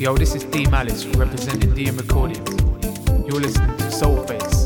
Yo, this is D Malice representing DM Recordings. You're listening to Soulface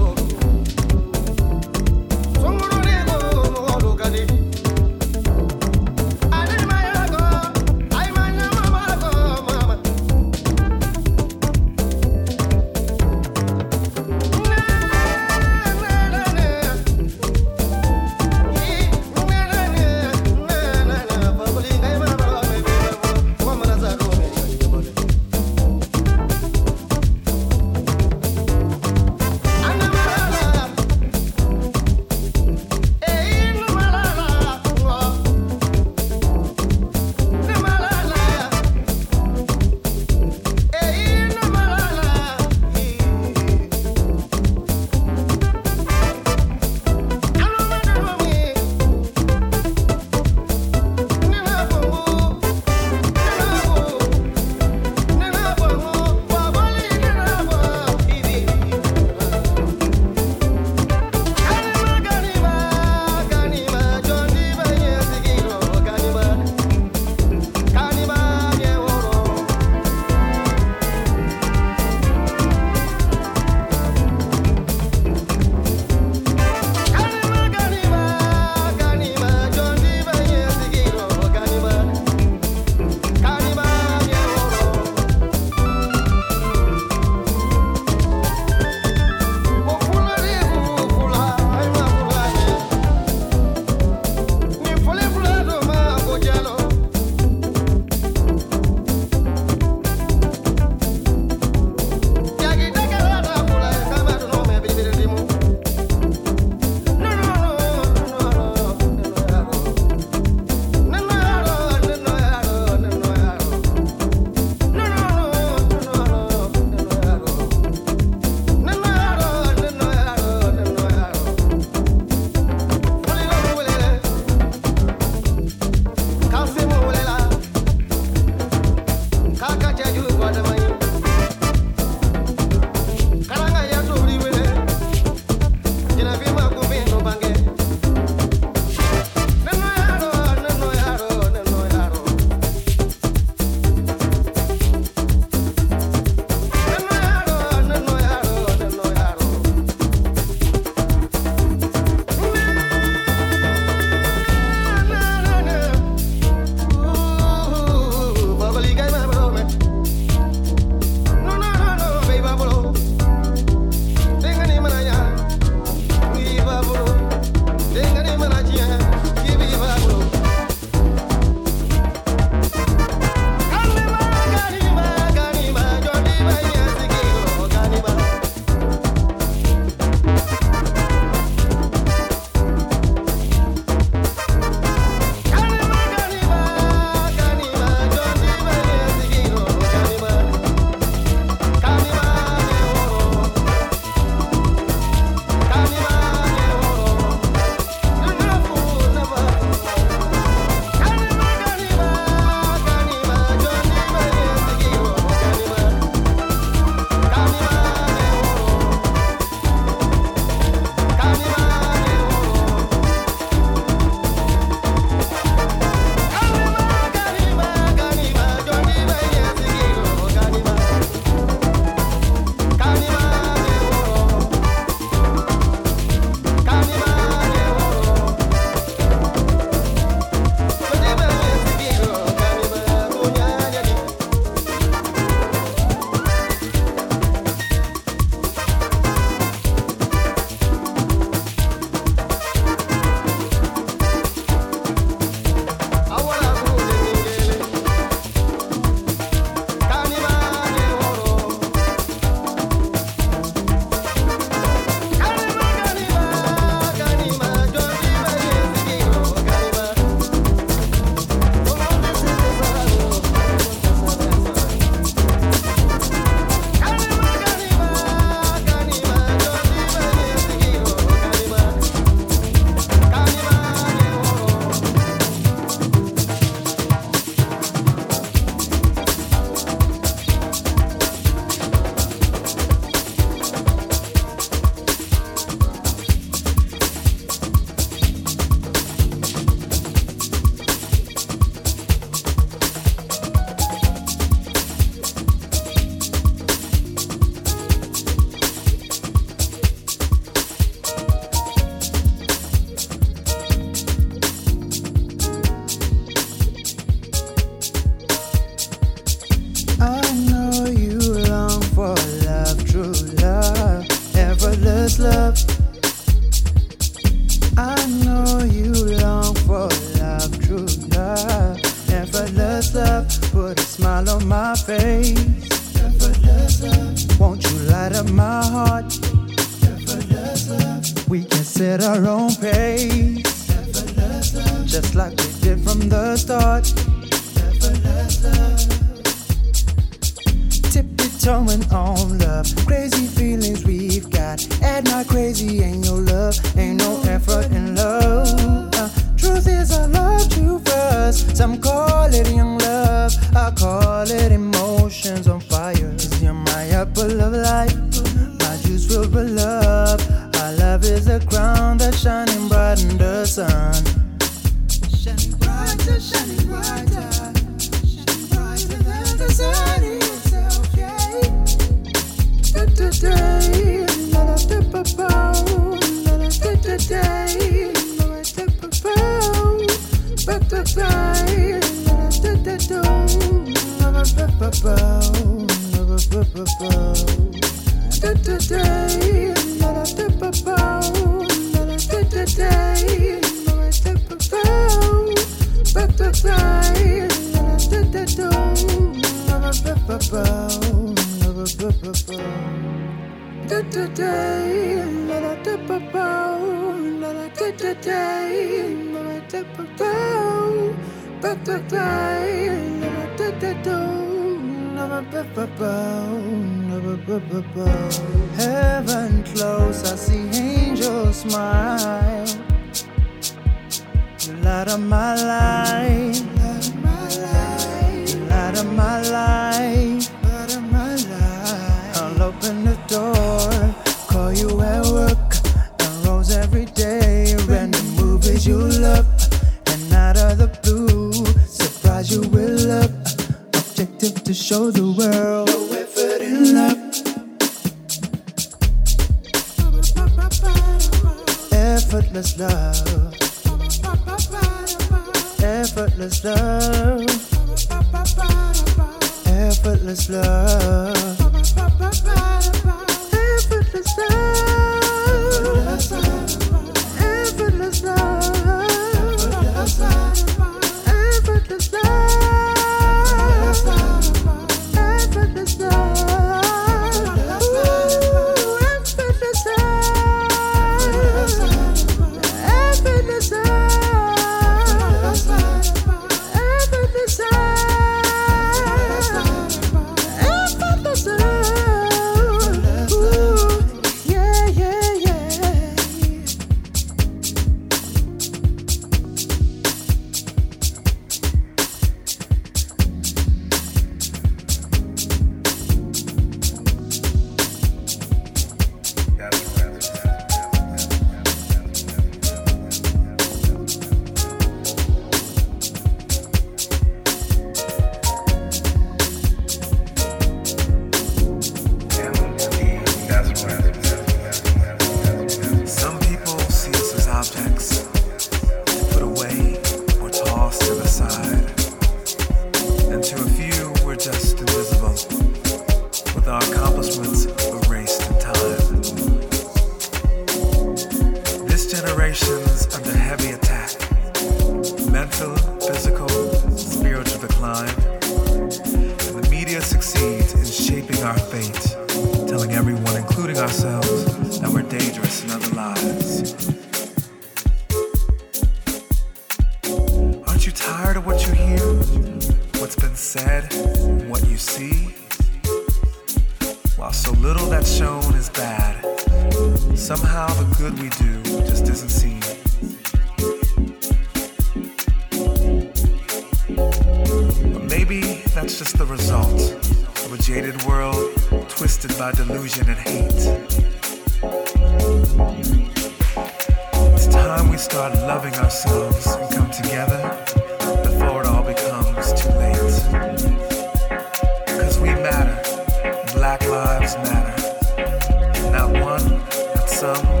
Enough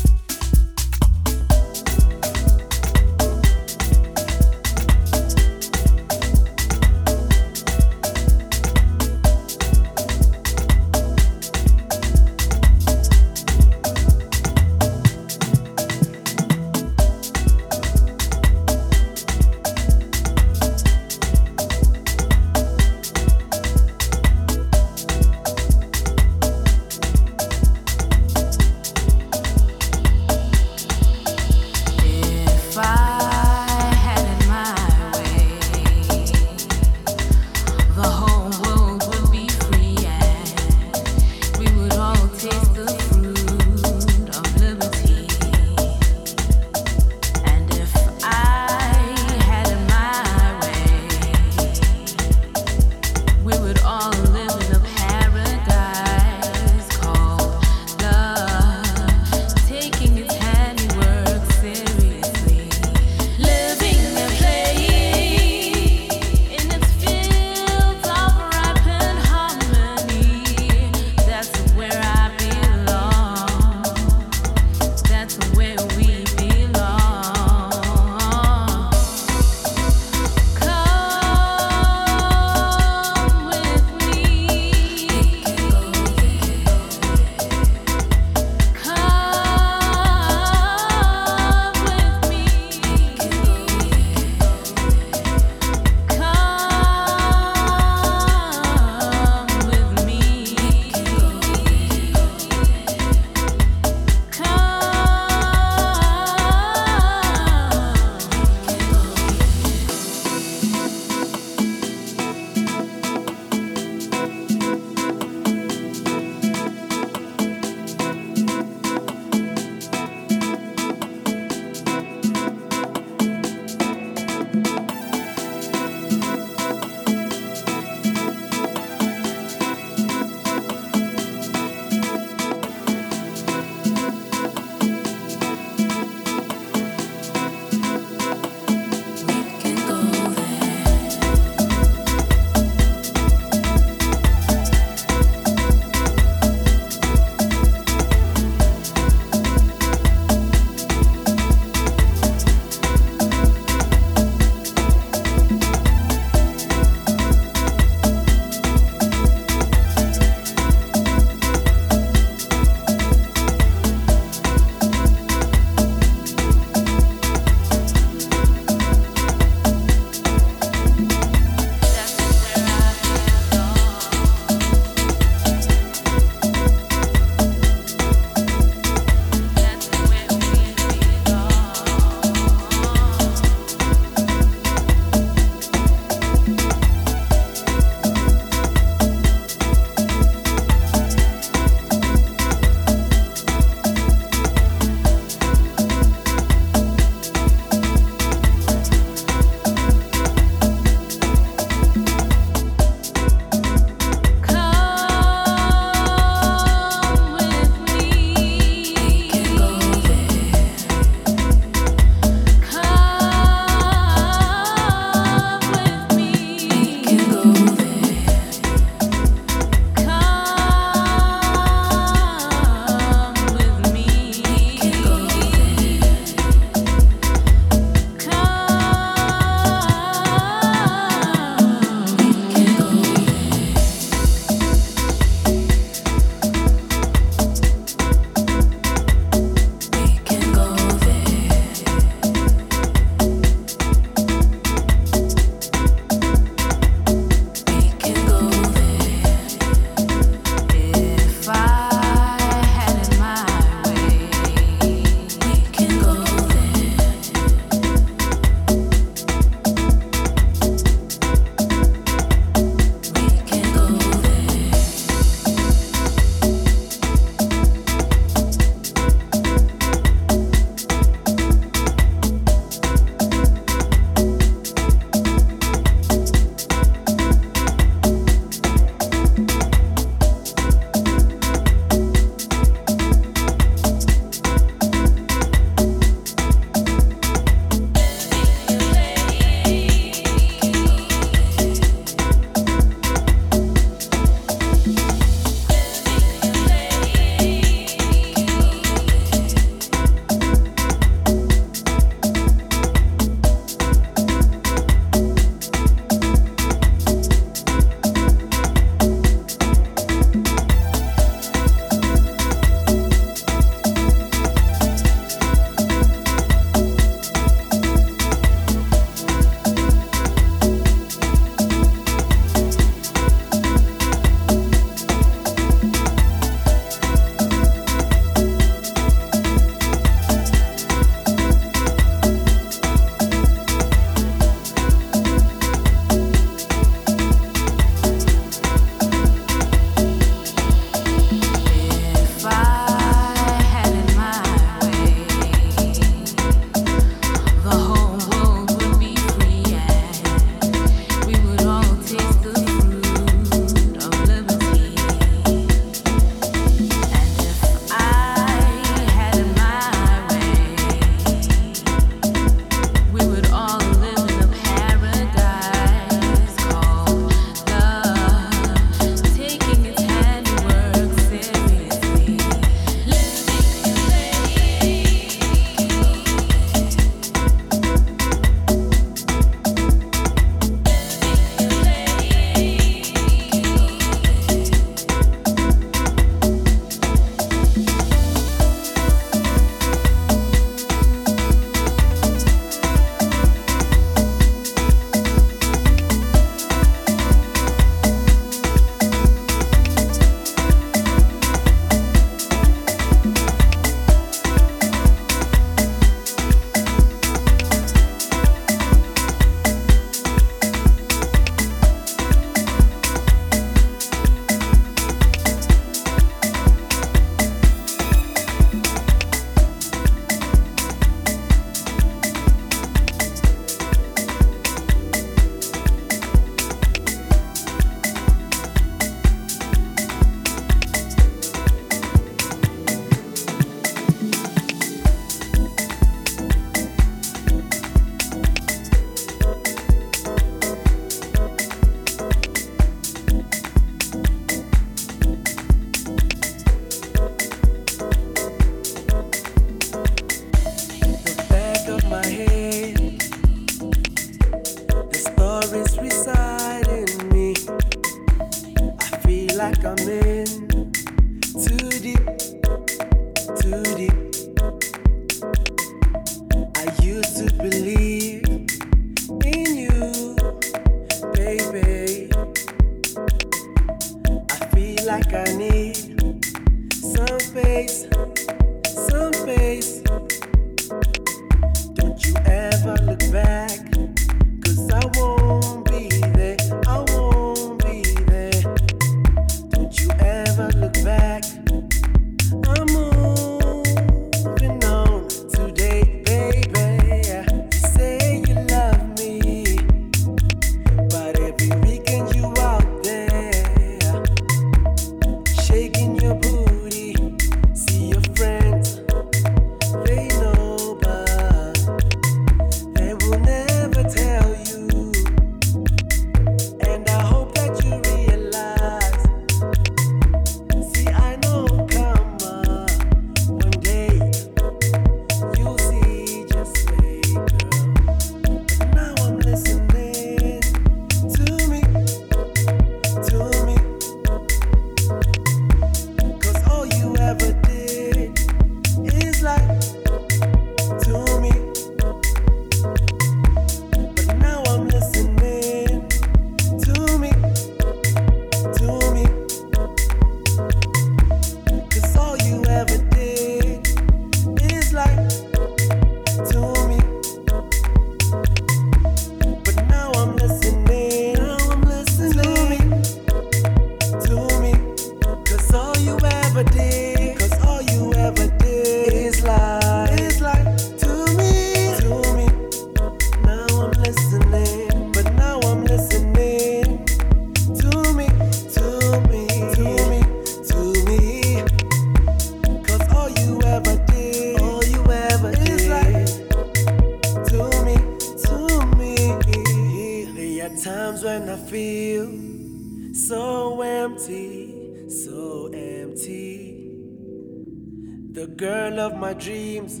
dreams.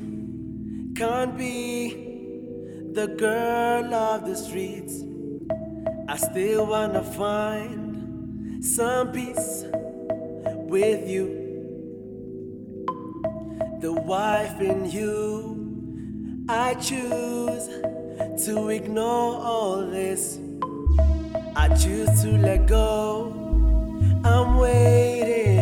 Can't be the girl of the streets. I still wanna find some peace with you. The wife in you, I choose to ignore all this. I choose to let go. I'm waiting.